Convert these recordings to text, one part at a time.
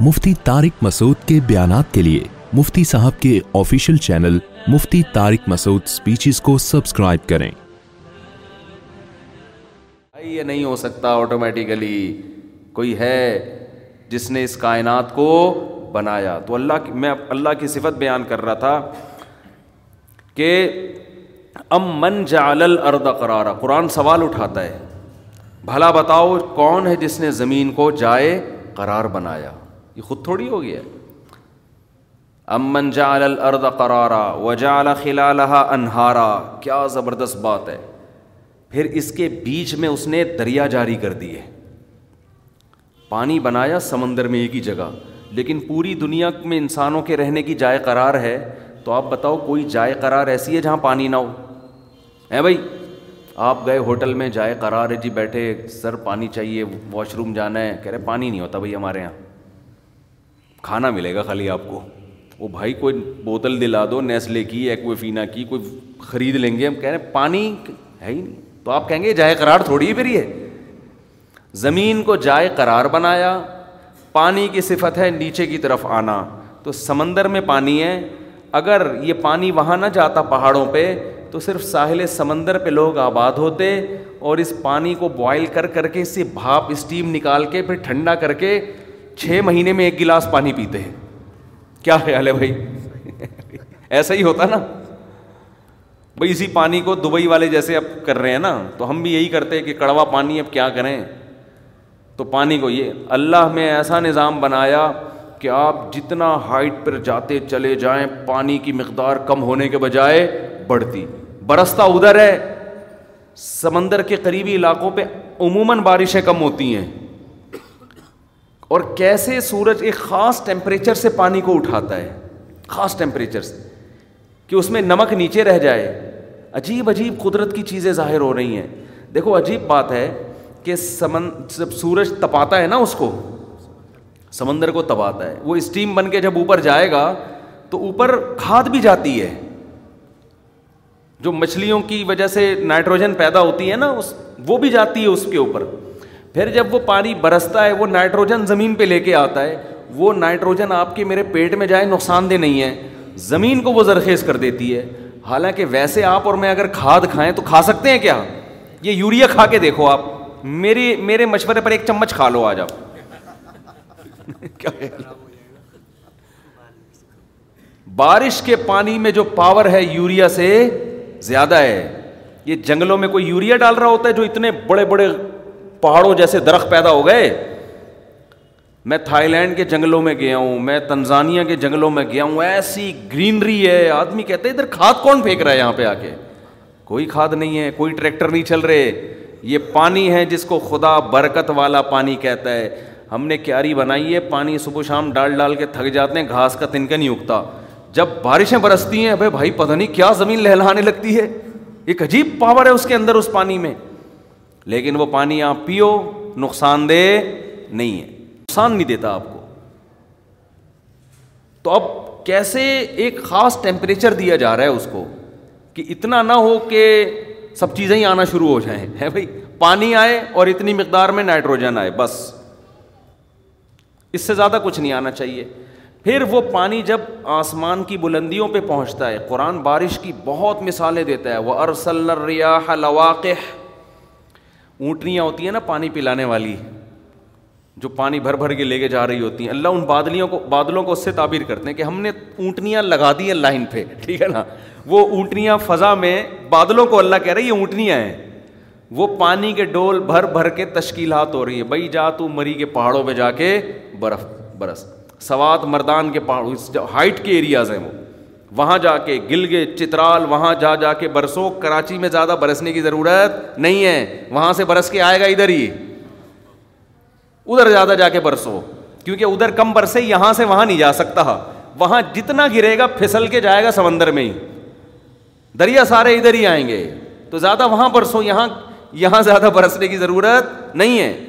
مفتی طارق مسعود کے بیانات کے لیے مفتی صاحب کے official channel Mufti Tariq Masood speeches کو سبسکرائب کریں۔ یہ نہیں ہو سکتا آٹومیٹیکلی کوئی ہے جس نے اس کائنات کو بنایا؟ تو اللہ کی میں اللہ کی صفت بیان کر رہا تھا کہ ام من جعل الارض قرارا۔ قرآن سوال اٹھاتا ہے، بھلا بتاؤ کون ہے جس نے زمین کو جائے قرار بنایا؟ یہ خود تھوڑی ہو گیا ام من جعل الارض قرارا وجعل خلالها انہارا، کیا زبردست بات ہے۔ پھر اس کے بیچ میں اس نے دریا جاری کر دیے۔ پانی بنایا سمندر میں ایک ہی جگہ، لیکن پوری دنیا میں انسانوں کے رہنے کی جائے قرار ہے۔ تو آپ بتاؤ کوئی جائے قرار ایسی ہے جہاں پانی نہ ہو؟ ہے بھائی؟ آپ گئے ہوٹل میں، جائے قرار ہے جی بیٹھے، سر پانی چاہیے، واش روم جانا ہے۔ کہہ رہے پانی نہیں ہوتا بھائی ہمارے یہاں۔ کھانا ملے گا خالی آپ کو۔ وہ بھائی کوئی بوتل دلا دو، نیسلے کی، ایکوفینا کی، کوئی خرید لیں گے۔ ہم کہہ رہے ہیں، پانی ہے ہی نہیں۔ تو آپ کہیں گے، جائے قرار تھوڑی ہی پھر یہ۔ زمین کو جائے قرار بنایا، پانی کی صفت ہے نیچے کی طرف آنا۔ تو سمندر میں پانی ہے۔ اگر یہ پانی وہاں نہ جاتا پہاڑوں پہ، تو صرف ساحل سمندر پہ لوگ آباد ہوتے اور اس پانی کو بوائل کر کر کے، اس سے بھاپ اسٹیم نکال کے، پھر ٹھنڈا کر کے چھ مہینے میں ایک گلاس پانی پیتے ہیں۔ کیا خیال ہے بھائی؟ ایسا ہی ہوتا نا۔ بھائی اسی پانی کو دبئی والے جیسے اب کر رہے ہیں نا، تو ہم بھی یہی کرتے ہیں کہ کڑوا پانی اب کیا کریں۔ تو پانی کو یہ اللہ میں ایسا نظام بنایا کہ آپ جتنا ہائٹ پر جاتے چلے جائیں، پانی کی مقدار کم ہونے کے بجائے بڑھتی۔ برستا ادھر ہے، سمندر کے قریبی علاقوں پہ عموماً بارشیں کم ہوتی ہیں۔ اور کیسے سورج ایک خاص ٹیمپریچر سے پانی کو اٹھاتا ہے؟ خاص ٹیمپریچر سے کہ اس میں نمک نیچے رہ جائے۔ عجیب عجیب قدرت کی چیزیں ظاہر ہو رہی ہیں۔ دیکھو، عجیب بات ہے کہ سمن، جب سورج تپاتا ہے نا اس کو، سمندر کو تباتا ہے، وہ اسٹیم بن کے جب اوپر جائے گا تو اوپر کھاد بھی جاتی ہے۔ جو مچھلیوں کی وجہ سے نائٹروجن پیدا ہوتی ہے نا، اس، وہ بھی جاتی ہے اس کے اوپر۔ پھر جب وہ پانی برستا ہے، وہ نائٹروجن زمین پہ لے کے آتا ہے، وہ نائٹروجن آپ کے میرے پیٹ میں جائے، نقصان دہ نہیں ہے۔ زمین کو وہ زرخیز کر دیتی ہے۔ حالانکہ ویسے آپ اور میں اگر کھاد کھائیں تو کھا سکتے ہیں کیا؟ یہ یوریا کھا کے دیکھو آپ۔ میری میرے مشورے پر ایک چمچ کھا لو آج آپ۔ بارش کے پانی میں جو پاور ہے یوریا سے زیادہ ہے۔ یہ جنگلوں میں کوئی یوریا ڈال رہا ہوتا ہے جو اتنے بڑے بڑے پہاڑوں جیسے درخت پیدا ہو گئے۔ میں تھائی لینڈ کے جنگلوں میں گیا ہوں، میں تنزانیہ کے جنگلوں میں گیا ہوں۔ ایسی گرینری ہے، آدمی کہتے ادھر کھاد کون پھینک رہا ہے یہاں پہ آ کے کوئی کھاد نہیں ہے، کوئی ٹریکٹر نہیں چل رہے۔ یہ پانی ہے جس کو خدا برکت والا پانی کہتا ہے۔ ہم نے کیاری بنائی ہے، پانی صبح شام ڈال ڈال کے تھک جاتے ہیں، گھاس کا تنکا نہیں اگتا۔ جب بارشیں برستی ہیں بھائی، پتہ نہیں کیا زمین لہلانے لگتی ہے۔ ایک عجیب پاور ہے اس کے اندر، اس پانی میں۔ لیکن وہ پانی آپ پیو، نقصان دہ نہیں ہے۔ نقصان نہیں دیتا آپ کو۔ تو اب کیسے ایک خاص ٹیمپریچر دیا جا رہا ہے اس کو؟ کہ اتنا نہ ہو کہ سب چیزیں ہی آنا شروع ہو جائیں۔ ہے بھائی، پانی آئے اور اتنی مقدار میں نائٹروجن آئے، بس۔ اس سے زیادہ کچھ نہیں آنا چاہیے۔ پھر وہ پانی جب آسمان کی بلندیوں پہ پہنچتا ہے، قرآن بارش کی بہت مثالیں دیتا ہے۔ وہ ارسل ریاح لواق اونٹنیاں ہوتی ہیں نا پانی پلانے والی، جو پانی بھر بھر کے لے کے جا رہی ہوتی ہیں۔ اللہ ان بادلیوں کو، بادلوں کو اس سے تعبیر کرتے ہیں کہ ہم نے اونٹنیاں لگا دی ہیں لائن پہ، ٹھیک ہے نا؟ وہ اونٹنیاں فضا میں بادلوں کو اللہ کہہ رہے یہ اونٹنیاں ہیں۔ وہ پانی کے ڈول بھر بھر کے تشکیلات ہو رہی ہے بھائی جا تو مری کے پہاڑوں پہ جا کے برف، برس۔ سوات مردان کے پہاڑ ہائٹ کے ایریاز ہیں وہ۔ وہاں جا کے گلگے چترال، وہاں جا جا کے برسو کراچی میں زیادہ برسنے کی ضرورت نہیں ہے۔ وہاں سے برس کے آئے گا ادھر ہی۔ ادھر زیادہ جا کے برسو، کیونکہ ادھر کم برسے یہاں سے وہاں نہیں جا سکتا۔ وہاں جتنا گرے گا پھسل کے جائے گا سمندر میں ہی۔ دریا سارے ادھر ہی آئیں گے۔ تو زیادہ وہاں برسو، یہاں یہاں زیادہ برسنے کی ضرورت نہیں ہے۔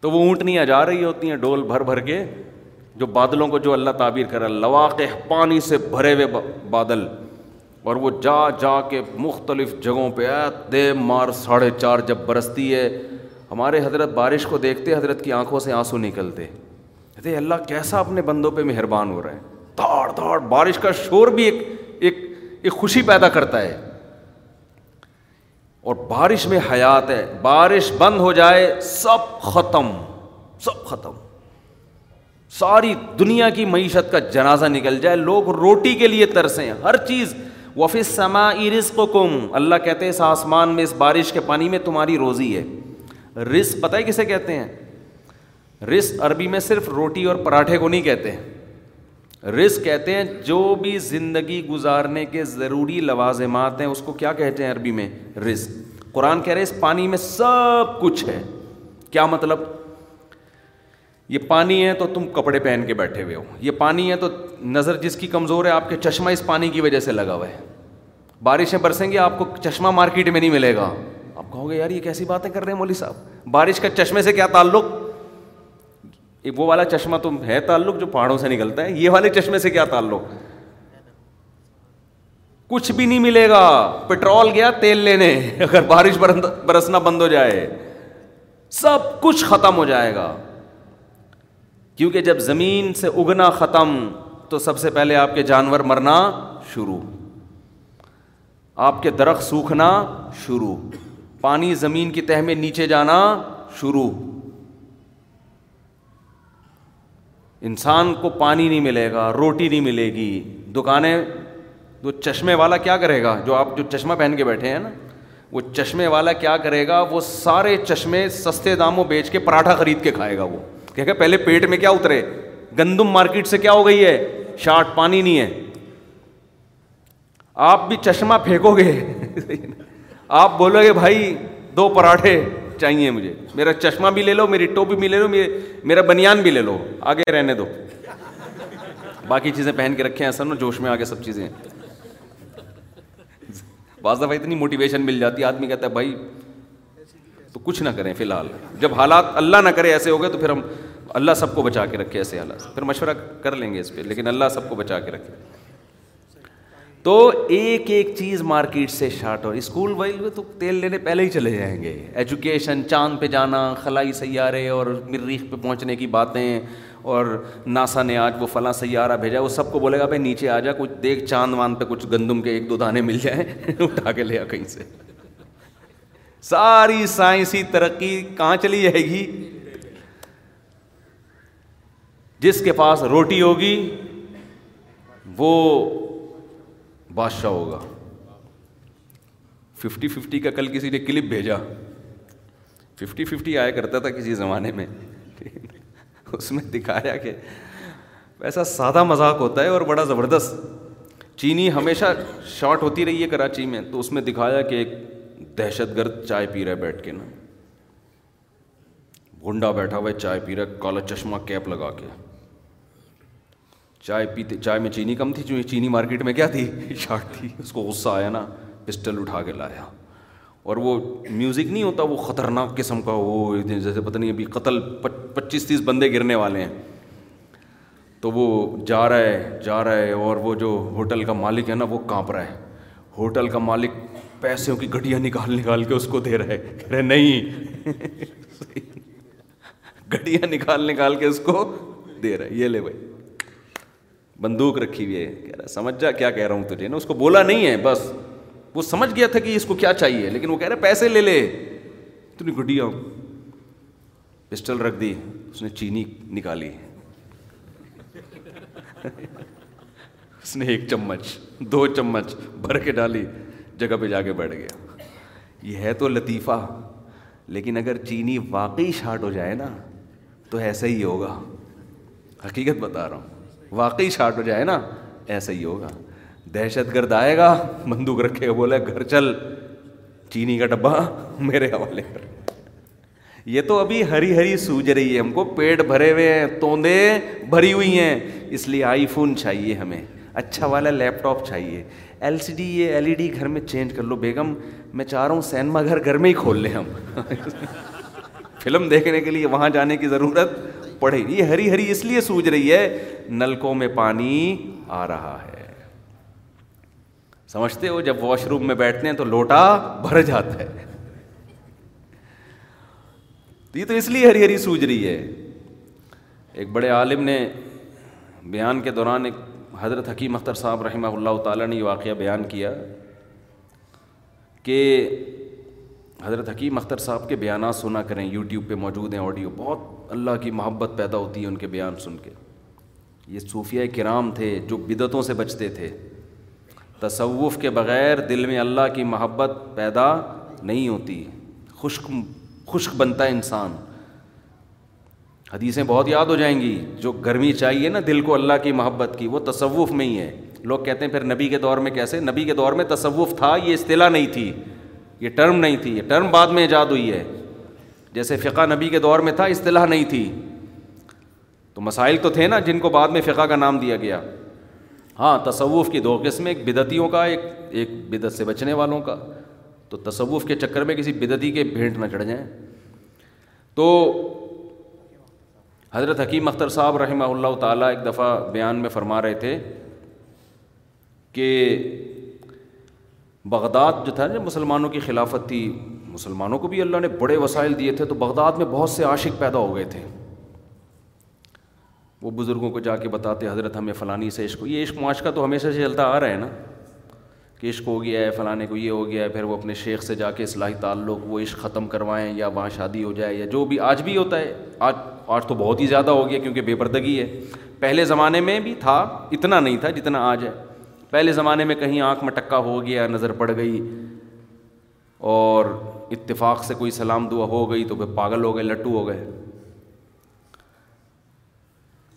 تو وہ اونٹنیاں جا رہی ہوتی ہیں، ڈول بھر بھر کے۔ جو بادلوں کو جو اللہ تعبیر کرا لواق پانی سے بھرے ہوئے بادل، اور وہ جا جا کے مختلف جگہوں پہ دے مار ساڑھے چار جب برستی ہے، ہمارے حضرت بارش کو دیکھتے حضرت کی آنکھوں سے آنسو نکلتے۔ کہتے اللہ کیسا اپنے بندوں پہ مہربان ہو رہا ہے۔ دوڑ دوڑ بارش کا شور بھی ایک ایک ایک خوشی پیدا کرتا ہے۔ اور بارش میں حیات ہے، بارش بند ہو جائے، سب ختم سب ختم۔ ساری دنیا کی معیشت کا جنازہ نکل جائے، لوگ روٹی کے لیے ترسیں، ہر چیز۔ وفی سما رزق کم اللہ کہتے ہیں، اس آسمان میں، اس بارش کے پانی میں تمہاری روزی ہے۔ رزق، پتہ ہے کسے کہتے ہیں؟ رزق عربی میں صرف روٹی اور پراٹھے کو نہیں کہتے۔ ہیں رزق کہتے ہیں، جو بھی زندگی گزارنے کے ضروری لوازمات ہیں، اس کو کیا کہتے ہیں عربی میں؟ رزق۔ قرآن کہہ رہے اس پانی میں سب کچھ ہے۔ کیا مطلب؟ یہ پانی ہے تو تم کپڑے پہن کے بیٹھے ہوئے ہو۔ یہ پانی ہے تو نظر جس کی کمزور ہے، آپ کے چشمہ اس پانی کی وجہ سے لگا ہوا ہے۔ بارشیں برسیں گی، آپ کو چشمہ مارکیٹ میں نہیں ملے گا۔ آپ کہو گے، یار یہ کیسی باتیں کر رہے ہیں مولوی صاحب؟ بارش کا چشمے سے کیا تعلق؟ وہ والا چشمہ تو ہے تعلق جو پہاڑوں سے نکلتا ہے۔ یہ والے چشمے سے کیا تعلق؟ کچھ بھی نہیں ملے گا۔ پٹرول گیا تیل لینے۔ اگر بارش برسنا بند ہو جائے، سب کچھ ختم ہو جائے گا۔ کیونکہ جب زمین سے اگنا ختم، تو سب سے پہلے آپ کے جانور مرنا شروع۔ آپ کے درخت سوکھنا شروع۔ پانی زمین کی تہ میں نیچے جانا شروع۔ انسان کو پانی نہیں ملے گا، روٹی نہیں ملے گی۔ دکانیں، وہ چشمے والا کیا کرے گا؟ جو آپ جو چشمہ پہن کے بیٹھے ہیں نا، وہ چشمے والا کیا کرے گا؟ وہ سارے چشمے سستے داموں بیچ کے پراٹھا خرید کے کھائے گا وہ۔ کہ پہلے پیٹ میں کیا اترے؟ گندم مارکیٹ سے کیا ہو گئی ہے؟ شارٹ پانی نہیں ہے۔ آپ بھی چشمہ پھینکو گے۔ آپ بولو گے، بھائی، دو پراٹھے چاہیے مجھے۔ میرا چشمہ بھی لے لو، میری ٹوپی بھی لے لو میرا بنیان بھی لے لو۔ آگے رہنے دو۔ باقی چیزیں پہن کے رکھے ہیں سر نا جوش میں آگے سب چیزیں بعض دفعہ اتنی موٹیویشن مل جاتی ہے آدمی کہتا ہے، بھائی، تو کچھ نہ کریں فی الحال۔ جب حالات اللہ نہ کرے ایسے ہو گئے، تو پھر ہم اللہ سب کو بچا کے رکھے ایسے حالات پھر مشورہ کر لیں گے اس پہ، لیکن اللہ سب کو بچا کے رکھے۔ تو ایک ایک چیز مارکیٹ سے شارٹ ہو اسکول وائل تو تیل لینے پہلے ہی چلے جائیں گے۔ ایجوکیشن، چاند پہ جانا، خلائی سیارے اور مریخ پہ پہنچنے کی باتیں، اور ناسا نے آج وہ فلاں سیارہ بھیجا، وہ سب کو بولے گا، بھائی نیچے آ جا، کچھ دیکھ چاند واند پہ کچھ گندم کے ایک دو دانے مل جائیں، اٹھا کے لیا کہیں سے۔ ساری سائنسی ترقی کہاں چلی جائے گی؟ جس کے پاس روٹی ہوگی، وہ بادشاہ ہوگا۔ ففٹی ففٹی کا کل کسی نے کلپ بھیجا۔ ففٹی ففٹی آیا کرتا تھا کسی زمانے میں۔ اس میں دکھایا کہ ایسا سادہ مذاق ہوتا ہے اور بڑا زبردست۔ چینی ہمیشہ شارٹ ہوتی رہی ہے کراچی میں، تو اس میں دکھایا کہ ایک دہشت گرد چائے پی رہا ہے بیٹھ کے نا۔ گنڈا بیٹھا ہوا ہے، چائے پی رہا ہے، کالا چشمہ کیپ لگا کے۔ چائے پیتے چائے میں چینی کم تھی چونکہ چینی مارکیٹ میں کیا تھی؟ شارٹ تھی۔ اس کو غصہ آیا نا، پسٹل اٹھا کے لایا۔ اور وہ میوزک نہیں ہوتا، وہ خطرناک قسم کا، وہ جیسے پتہ نہیں ابھی قتل پچیس تیس بندے گرنے والے ہیں۔ تو وہ جا رہا ہے، جا رہا ہے، اور وہ جو ہوٹل کا مالک ہے نا، وہ کانپ رہا ہے۔ ہوٹل کا مالک پیسوں کی گڈیاں نکال نکال کے اس کو دے رہے کہہ رہے نہیں. گڈیاں نکال نکال کے اس کو دے رہے یہ لے بھائی۔ بندوق رکھی ہوئی ہے، کہہ رہا سمجھ جا کیا کہہ رہا ہوں تجھے، نا، اس کو بولا نہیں ہے، بس۔ وہ سمجھ گیا تھا کہ اس کو کیا چاہیے، لیکن وہ کہہ رہے پیسے لے لے۔ اتنی گڈیاں پسٹل رکھ دی۔ اس نے چینی نکالی۔ اس نے ایک چمچ، دو چمچ بھر کے ڈالی، جگہ پہ جا کے بیٹھ گیا۔ یہ ہے تو لطیفہ، لیکن اگر چینی واقعی شارٹ ہو جائے نا، تو ایسا ہی ہوگا۔ حقیقت بتا رہا ہوں۔ واقعی شارٹ ہو جائے نا، ایسا ہی ہوگا۔ دہشت گرد آئے گا، بندوق رکھے گا، بولے، گھر چل، چینی کا ڈبہ میرے حوالے کر یہ تو ابھی ہری ہری سوج رہی ہے، ہم کو پیٹ بھرے ہوئے ہیں، توندے بھری ہوئی ہیں۔ اس لیے آئی فون چاہیے ہمیں اچھا والا لیپ ٹاپ چاہیے۔ ایل سی ڈی، یہ ایل ای ڈی گھر میں چینج کر لو بیگم، میں چاہ رہا ہوں سینما گھر گھر میں ہی کھول لیں ہم۔ فلم دیکھنے کے لیے وہاں جانے کی ضرورت پڑے یہ ہری ہری اس لیے سوج رہی ہے، نلکوں میں پانی آ رہا ہے۔ سمجھتے ہو، جب واش روم میں بیٹھتے ہیں تو لوٹا بھر جاتا ہے۔ تو یہ تو اس لیے ہری ہری سوج رہی ہے۔ ایک بڑے عالم نے بیان کے دوران ایک حضرت حکیم اختر صاحب رحمہ اللہ تعالیٰ نے یہ واقعہ بیان کیا کہ حضرت حکیم اختر صاحب کے بیانات سنا کریں، یوٹیوب پہ موجود ہیں، آڈیو۔ بہت اللہ کی محبت پیدا ہوتی ہے ان کے بیان سن کے۔ یہ صوفیہ کرام تھے جو بدعتوں سے بچتے تھے۔ تصوف کے بغیر دل میں اللہ کی محبت پیدا نہیں ہوتی۔ خشک خشک بنتا ہے انسان۔ حدیثیں بہت یاد ہو جائیں گی۔ جو گرمی چاہیے نا دل کو اللہ کی محبت کی، وہ تصوف میں ہی ہے۔ لوگ کہتے ہیں پھر نبی کے دور میں کیسے؟ نبی کے دور میں تصوف تھا، یہ اصطلاح نہیں تھی۔ یہ ٹرم نہیں تھی، یہ ٹرم بعد میں ایجاد ہوئی ہے۔ جیسے فقہ نبی کے دور میں تھا، اصطلاح نہیں تھی۔ تو مسائل تو تھے نا جن کو بعد میں فقہ کا نام دیا گیا۔ ہاں تصوف کی دو قسم ایک بدتیوں کا، ایک ایک بدت سے بچنے والوں کا۔ تو تصوف کے چکر میں کسی بدتی کے بھینٹ نہ چڑھ جائیں۔ تو حضرت حکیم اختر صاحب رحمہ اللہ تعالیٰ ایک دفعہ بیان میں فرما رہے تھے کہ بغداد جو تھا نا مسلمانوں کی خلافت تھی، مسلمانوں کو بھی اللہ نے بڑے وسائل دیے تھے تو بغداد میں بہت سے عاشق پیدا ہو گئے تھے۔ وہ بزرگوں کو جا کے بتاتے، حضرت ہمیں فلانی سے عشق، یہ عشق معاشقہ تو ہمیشہ سے چلتا آ رہا ہے نا۔ کہ عشق ہو گیا ہے، فلانے کو یہ ہو گیا ہے، پھر وہ اپنے شیخ سے جا کے اصلاحی تعلق، وہ عشق ختم کروائیں یا وہاں شادی ہو جائے یا جو بھی، آج بھی ہوتا ہے۔ آج آج تو بہت ہی زیادہ ہو گیا کیونکہ بے پردگی ہے۔ پہلے زمانے میں بھی تھا، اتنا نہیں تھا جتنا آج ہے۔ پہلے زمانے میں کہیں آنکھ میں ٹکا ہو گیا، نظر پڑ گئی اور اتفاق سے کوئی سلام دعا ہو گئی تو پھر پاگل ہو گئے، لٹو ہو گئے۔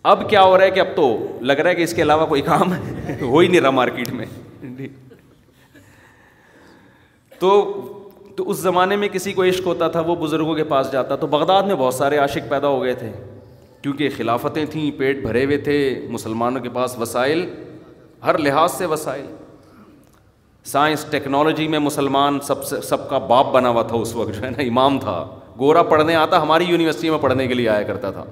اب کیا ہو رہا ہے کہ اب تو لگ رہا ہے کہ اس کے علاوہ کوئی کام ہو ہی نہیں رہا مارکیٹ میں۔ تو تو اس زمانے میں کسی کو عشق ہوتا تھا، وہ بزرگوں کے پاس جاتا۔ تو بغداد میں بہت سارے عاشق پیدا ہو گئے تھے۔ کیونکہ خلافتیں تھیں، پیٹ بھرے ہوئے تھے، مسلمانوں کے پاس وسائل ہر لحاظ سے وسائل۔ سائنس، ٹیکنالوجی میں مسلمان سب سے، سب کا باپ بنا ہوا تھا اس وقت، جو ہے نا، امام تھا۔ گورا پڑھنے آتا، ہماری یونیورسٹی میں پڑھنے کے لیے آیا کرتا تھا۔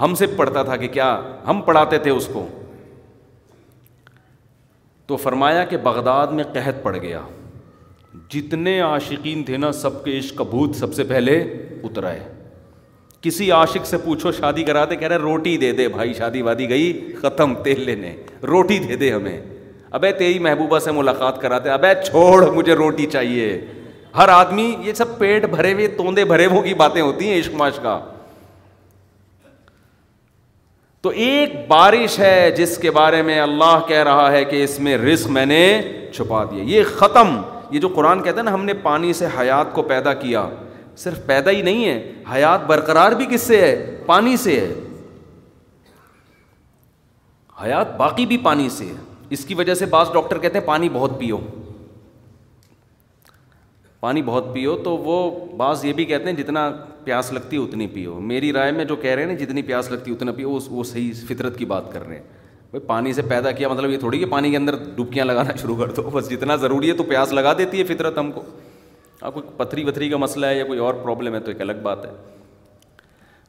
ہم سے پڑھتا تھا کہ کیا ہم پڑھاتے تھے اس کو۔ تو فرمایا کہ بغداد میں قحط پڑ گیا۔ جتنے عاشقین تھے نا، سب کے عشق بھوت سب سے پہلے اترا ہے کسی عاشق سے پوچھو، شادی کراتے کہہ رہے روٹی دے دے، بھائی، شادی وادی گئی، ختم، تیل لینے، روٹی دے دے ہمیں۔ ابے تیری محبوبہ سے ملاقات کراتے ابے چھوڑ، مجھے روٹی چاہیے۔ ہر آدمی، یہ سب پیٹ بھرے ہوئے، توندے بھرے ہوئے کی باتیں ہوتی ہیں عشق معاش کا۔ تو ایک بارش ہے جس کے بارے میں اللہ کہہ رہا ہے کہ اس میں رزق میں نے چھپا دیا۔ یہ ختم، یہ جو قرآن کہتا ہے نا، ہم نے پانی سے حیات کو پیدا کیا۔ صرف پیدا ہی نہیں ہے، حیات برقرار بھی کس سے ہے؟ پانی سے ہے۔ حیات باقی بھی پانی سے ہے۔ اس کی وجہ سے بعض ڈاکٹر کہتے ہیں پانی بہت پیو۔ پانی بہت پیو تو وہ بعض یہ بھی کہتے ہیں جتنا پیاس لگتی ہے اتنی پیو۔ میری رائے میں جو کہہ رہے ہیں نا، جتنی پیاس لگتی ہے اتنا پیو، وہ صحیح فطرت کی بات کر رہے ہیں۔ بھائی پانی سے پیدا کیا مطلب یہ تھوڑی کہ پانی کے اندر ڈبکیاں لگانا شروع کر دو۔ بس جتنا ضروری ہے تو پیاس لگا دیتی ہے فطرت ہم کو۔ آپ کوئی پتھری وتھری کا مسئلہ ہے یا کوئی اور پرابلم ہے تو ایک الگ بات ہے۔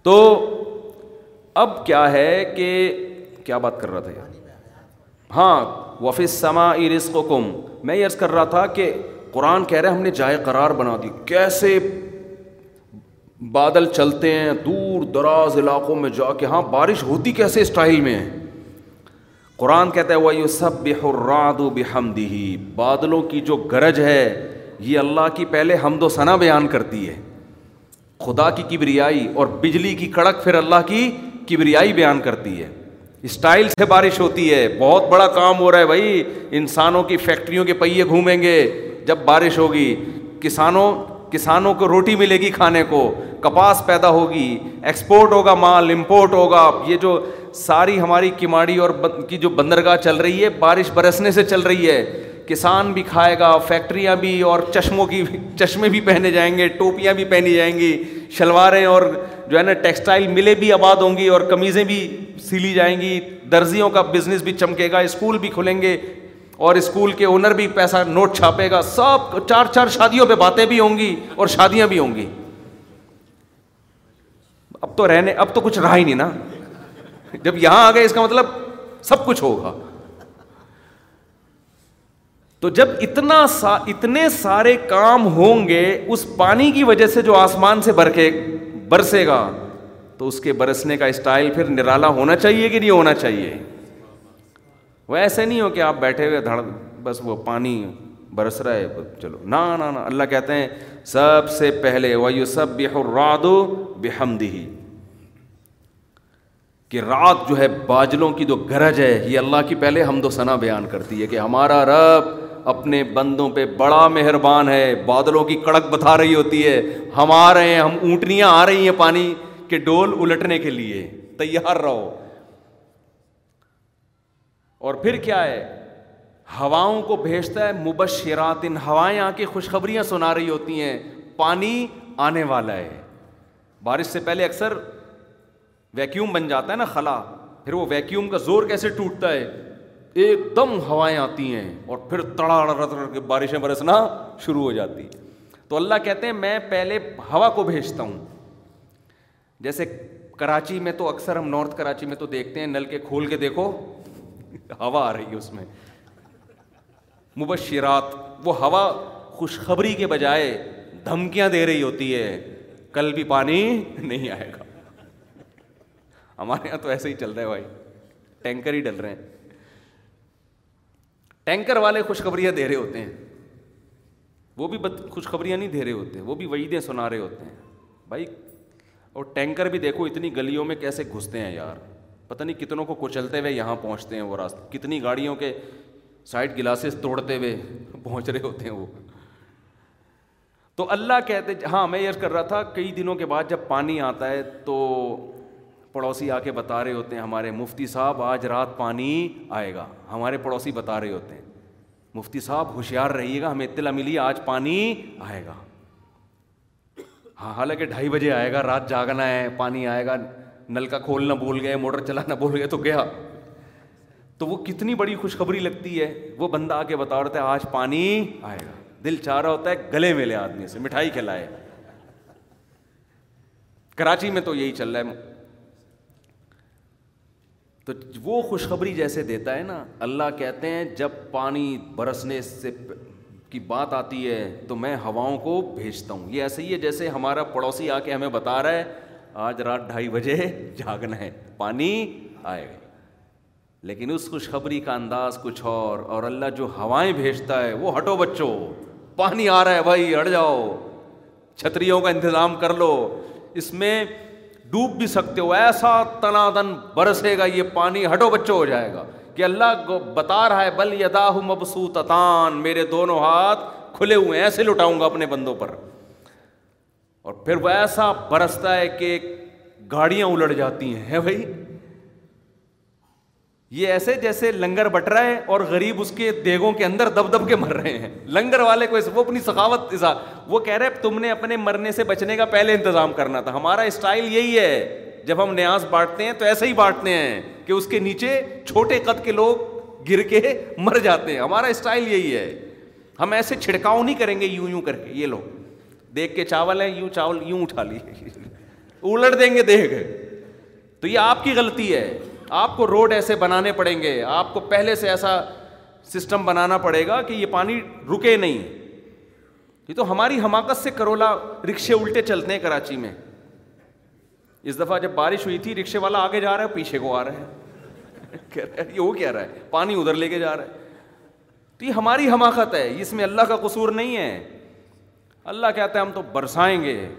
تو اب کیا ہے کہ کیا بات کر رہا تھا یار؟ ہاں وفس سما رزق کم میں یہ عرض کر رہا تھا کہ قرآن کہہ رہے ہم نے جائے قرار بنا دی۔ کیسے بادل چلتے ہیں، دور دراز علاقوں میں جا کے۔ ہاں بارش ہوتی کیسے اسٹائل میں؟ ہے قرآن کہتا ہے وہ یو سب بحراد و بحمدی بادلوں کی جو گرج ہے یہ اللہ کی پہلے حمد و ثنا بیان کرتی ہے۔ خدا کی کبریائی اور بجلی کی کڑک پھر اللہ کی کبریائی بیان کرتی ہے۔ اسٹائل سے بارش ہوتی ہے، بہت بڑا کام ہو رہا ہے بھائی۔ انسانوں کی فیکٹریوں کے پہیے گھومیں گے۔ جب بارش ہوگی، کسانوں کسانوں کو روٹی ملے گی کھانے کو، کپاس پیدا ہوگی، ایکسپورٹ ہوگا مال، امپورٹ ہوگا۔ یہ جو ساری ہماری کماڑی اور کی جو بندرگاہ چل رہی ہے، بارش برسنے سے چل رہی ہے۔ کسان بھی کھائے گا، فیکٹریاں بھی اور چشموں کی چشمے بھی پہنے جائیں گے، ٹوپیاں بھی پہنی جائیں گی، شلواریں اور جو ہے نا ٹیکسٹائل ملیں بھی آباد ہوں گی اور قمیضیں بھی سلی جائیں گی، درزیوں کا بزنس بھی چمکے گا، اسکول بھی کھلیں گے اور اسکول کے اونر بھی پیسہ نوٹ چھاپے گا، سب چار چار شادیوں پہ باتیں بھی ہوں گی اور شادیاں بھی ہوں گی۔ اب تو رہنے، اب تو کچھ رہا ہی نہیں نا۔ جب یہاں آ گئے اس کا مطلب سب کچھ ہوگا۔ تو جب اتنا سا، اتنے سارے کام ہوں گے، اس پانی کی وجہ سے جو آسمان سے برکے، برسے گا، تو اس کے برسنے کا اسٹائل پھر نرالا ہونا چاہیے کہ نہیں ہونا چاہیے؟ وہ ایسے نہیں ہو کہ آپ بیٹھے ہوئے دھڑ، بس وہ پانی برس رہا ہے، چلو نہ اللہ کہتے ہیں، سب سے پہلے وہ سب بحراد بحمدی کہ رات جو ہے باجلوں کی جو گرج ہے، یہ اللہ کی پہلے حمد و ثنا بیان کرتی ہے کہ ہمارا رب اپنے بندوں پہ بڑا مہربان ہے، بادلوں کی کڑک بتا رہی ہوتی ہے۔ ہم آ رہے ہیں، ہم اونٹنیاں آ رہی ہیں پانی کے ڈول الٹنے کے لیے۔ تیار رہو۔ اور پھر کیا ہے؟ ہواؤں کو بھیجتا ہے مبشرات۔ ان ہوائیں آ کے خوشخبریاں سنا رہی ہوتی ہیں۔ پانی آنے والا ہے۔ بارش سے پہلے اکثر ویکیوم بن جاتا ہے نا خلا۔ پھر وہ ویکیوم کا زور کیسے ٹوٹتا ہے؟ ایک دم ہوائیں آتی ہیں اور پھر تڑا کے بارشیں برسنا شروع ہو جاتی تو اللہ کہتے ہیں میں پہلے ہوا کو بھیجتا ہوں۔ جیسے کراچی میں تو اکثر ہم نارتھ کراچی میں تو دیکھتے ہیں، نل کے کھول کے دیکھو، ہوا آ رہی ہے اس میں۔ مبشرات، وہ ہوا خوشخبری کے بجائے دھمکیاں دے رہی ہوتی ہے، کل بھی پانی نہیں آئے گا۔ ہمارے یہاں تو ایسے ہی چل رہا ہے بھائی، ٹینکر ہی ڈل رہے ہیں۔ ٹینکر والے خوشخبریاں دے رہے ہوتے ہیں۔ وہ بھی خوشخبریاں نہیں دے رہے ہوتے وہ بھی وعیدیں سنا رہے ہوتے ہیں۔ بھائی، اور ٹینکر بھی دیکھو، اتنی گلیوں میں کیسے گھستے ہیں یار۔ پتہ نہیں کتنوں کو کچلتے ہوئے یہاں پہنچتے ہیں وہ راستہ کتنی گاڑیوں کے سائڈ گلاسز توڑتے ہوئے پہنچ رہے ہوتے ہیں وہ۔ تو اللہ کہتے ہاں میں یہ کر رہا تھا، کئی دنوں کے بعد جب پانی آتا ہے تو پڑوسی آ کے بتا رہے ہوتے ہیں، ہمارے مفتی صاحب آج رات پانی آئے گا۔ ہمارے پڑوسی بتا رہے ہوتے ہیں۔ مفتی صاحب ہوشیار رہیے گا، ہمیں اطلاع ملی آج پانی آئے گا۔ ہاں حالانکہ ڈھائی بجے آئے گا، رات جاگنا ہے، پانی آئے گا۔ نل کا کھولنا بھول گئے، موٹر چلانا بھول گئے تو گیا تو وہ کتنی بڑی خوشخبری لگتی ہے۔ وہ بندہ آ کے بتا رہا ہے، آج پانی آئے گا۔ دل چاہ رہا ہوتا ہے گلے ملے آدمی سے، مٹھائی کھلائے۔ کراچی میں تو یہی چل رہا ہے۔ تو وہ خوشخبری جیسے دیتا ہے نا، اللہ کہتے ہیں جب پانی برسنے سے کی بات آتی ہے تو میں ہواؤں کو بھیجتا ہوں۔ یہ ایسے ہی ہے جیسے ہمارا پڑوسی آ کے ہمیں بتا رہا ہے، آج رات ڈھائی بجے جاگنا ہے، پانی آئے گا۔ لیکن اس خوشخبری کا انداز کچھ اور اور اللہ جو ہوائیں بھیجتا ہے وہ ہٹو بچوں پانی آ رہا ہے بھائی، ہٹ جاؤ، چھتریوں کا انتظام کر لو۔ اس میں ڈوب بھی سکتے ہو، ایسا تنادن برسے گا، یہ پانی ہٹو بچوں ہو جائے گا۔ کہ اللہ بتا رہا ہے، بل یدا مبسوطان میرے دونوں ہاتھ کھلے ہوئے ہیں، ایسے لٹاؤں گا اپنے بندوں پر۔ اور پھر وہ ایسا برستا ہے کہ گاڑیاں الٹ جاتی ہیں بھائی؟ یہ ایسے جیسے لنگر بٹ رہا ہے اور غریب اس کے دیگوں کے اندر دب دب کے مر رہے ہیں۔ لنگر والے کو وہ اپنی سخاوت وہ کہہ رہے تم نے اپنے مرنے سے بچنے کا پہلے انتظام کرنا تھا۔ ہمارا اسٹائل یہی ہے۔ جب ہم نیاز بانٹتے ہیں تو ایسے ہی بانٹتے ہیں کہ اس کے نیچے چھوٹے قد کے لوگ گر کے مر جاتے ہیں۔ ہمارا اسٹائل یہی ہے۔ ہم ایسے چھڑکاؤ نہیں کریں گے، یوں یوں کر کے۔ یہ لوگ دیکھ کے چاول ہے یوں چاول یوں اٹھا لیے۔ الٹ دیں گے، دیکھ۔ تو یہ آپ کی غلطی ہے۔ آپ کو روڈ ایسے بنانے پڑیں گے، آپ کو پہلے سے ایسا سسٹم بنانا پڑے گا کہ یہ پانی رکے نہیں۔ یہ تو ہماری حماقت سے کرولا رکشے الٹے چلتے ہیں کراچی میں۔ اس دفعہ جب بارش ہوئی تھی، رکشے والا آگے جا رہا ہے، پیچھے کو آ رہا ہے۔ یہ وہ کہہ رہا ہے؟ پانی ادھر لے کے جا رہا ہے۔ تو یہ ہماری حماقت ہے، اس میں اللہ کا قصور نہیں ہے۔ اللہ کہتا ہے، ہم تو برسائیں گے۔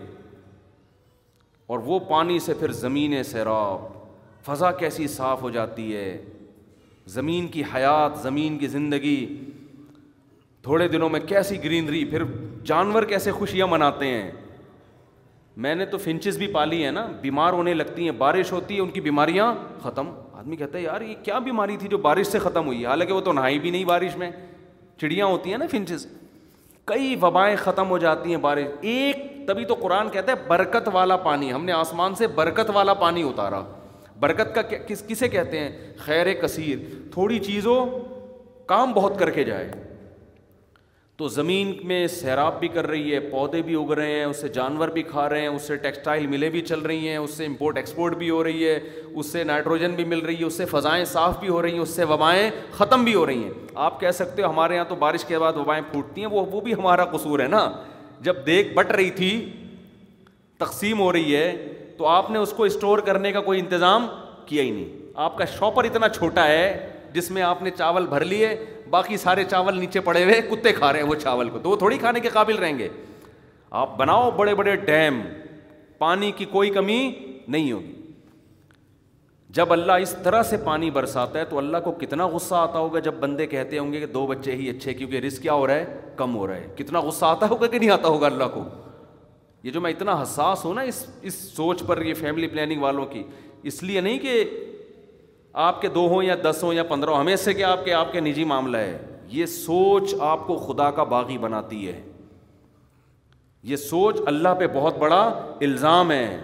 اور وہ پانی سے پھر زمین سیراب۔ فضا کیسی صاف ہو جاتی ہے، زمین کی حیات، زمین کی زندگی، تھوڑے دنوں میں کیسی گرینری، پھر جانور کیسے خوشیاں مناتے ہیں۔ میں نے تو فنچز بھی پالی ہیں نا، بیمار ہونے لگتی ہیں، بارش ہوتی ہے، ان کی بیماریاں ختم۔ آدمی کہتا ہے، یار، یہ کیا بیماری تھی جو بارش سے ختم ہوئی؟ حالانکہ وہ تو نہائی بھی نہیں بارش میں۔ چڑیاں ہوتی ہیں نا فنچز۔ کئی وبائیں ختم ہو جاتی ہیں بارش۔ ایک، تبھی تو قرآن کہتا ہے، برکت والا پانی۔ ہم نے آسمان سے برکت والا پانی اتارا۔ برکت کا کس کسے کہتے ہیں؟ خیر کثیر۔ تھوڑی چیز ہو کام بہت کر کے جائے۔ تو زمین میں سیراب بھی کر رہی ہے، پودے بھی اگ رہے ہیں، اس سے جانور بھی کھا رہے ہیں، اس سے ٹیکسٹائل ملیں بھی چل رہی ہیں، اس سے امپورٹ ایکسپورٹ بھی ہو رہی ہے، اس سے نائٹروجن بھی مل رہی ہے، اس سے فضائیں صاف بھی ہو رہی ہیں، اس سے وبائیں ختم بھی ہو رہی ہیں۔ آپ کہہ سکتے ہو ہمارے یہاں تو بارش کے بعد وبائیں پھوٹتی ہیں، وہ وہ بھی ہمارا قصور ہے نا۔ جب دیکھ بٹ رہی تھی، تقسیم ہو رہی ہے تو آپ نے اس کو اسٹور کرنے کا کوئی انتظام کیا ہی نہیں۔ آپ کا شاپر اتنا چھوٹا ہے جس میں آپ نے چاول بھر لیے، باقی سارے چاول نیچے پڑے ہوئے، کتے کھا رہے ہیں وہ چاول کو۔ تو وہ تھوڑی کھانے کے قابل رہیں گے۔ آپ بناؤ بڑے بڑے ڈیم، پانی کی کوئی کمی نہیں ہوگی۔ جب اللہ اس طرح سے پانی برساتا ہے تو اللہ کو کتنا غصہ آتا ہوگا جب بندے کہتے ہوں گے کہ دو بچے ہی اچھے کیونکہ رسک کیا ہو رہا ہے؟ کم ہو رہا ہے۔ کتنا غصہ آتا ہوگا کہ نہیں آتا ہوگا اللہ کو؟ یہ جو میں اتنا حساس ہوں نا اس اس سوچ پر، یہ فیملی پلاننگ والوں کی، اس لیے نہیں کہ آپ کے دو ہوں یا دس ہوں یا پندرہ ہوں ہمیشہ کہ آپ کے آپ کے نجی معاملہ ہے۔ یہ سوچ آپ کو خدا کا باغی بناتی ہے۔ یہ سوچ اللہ پہ بہت بڑا الزام ہے۔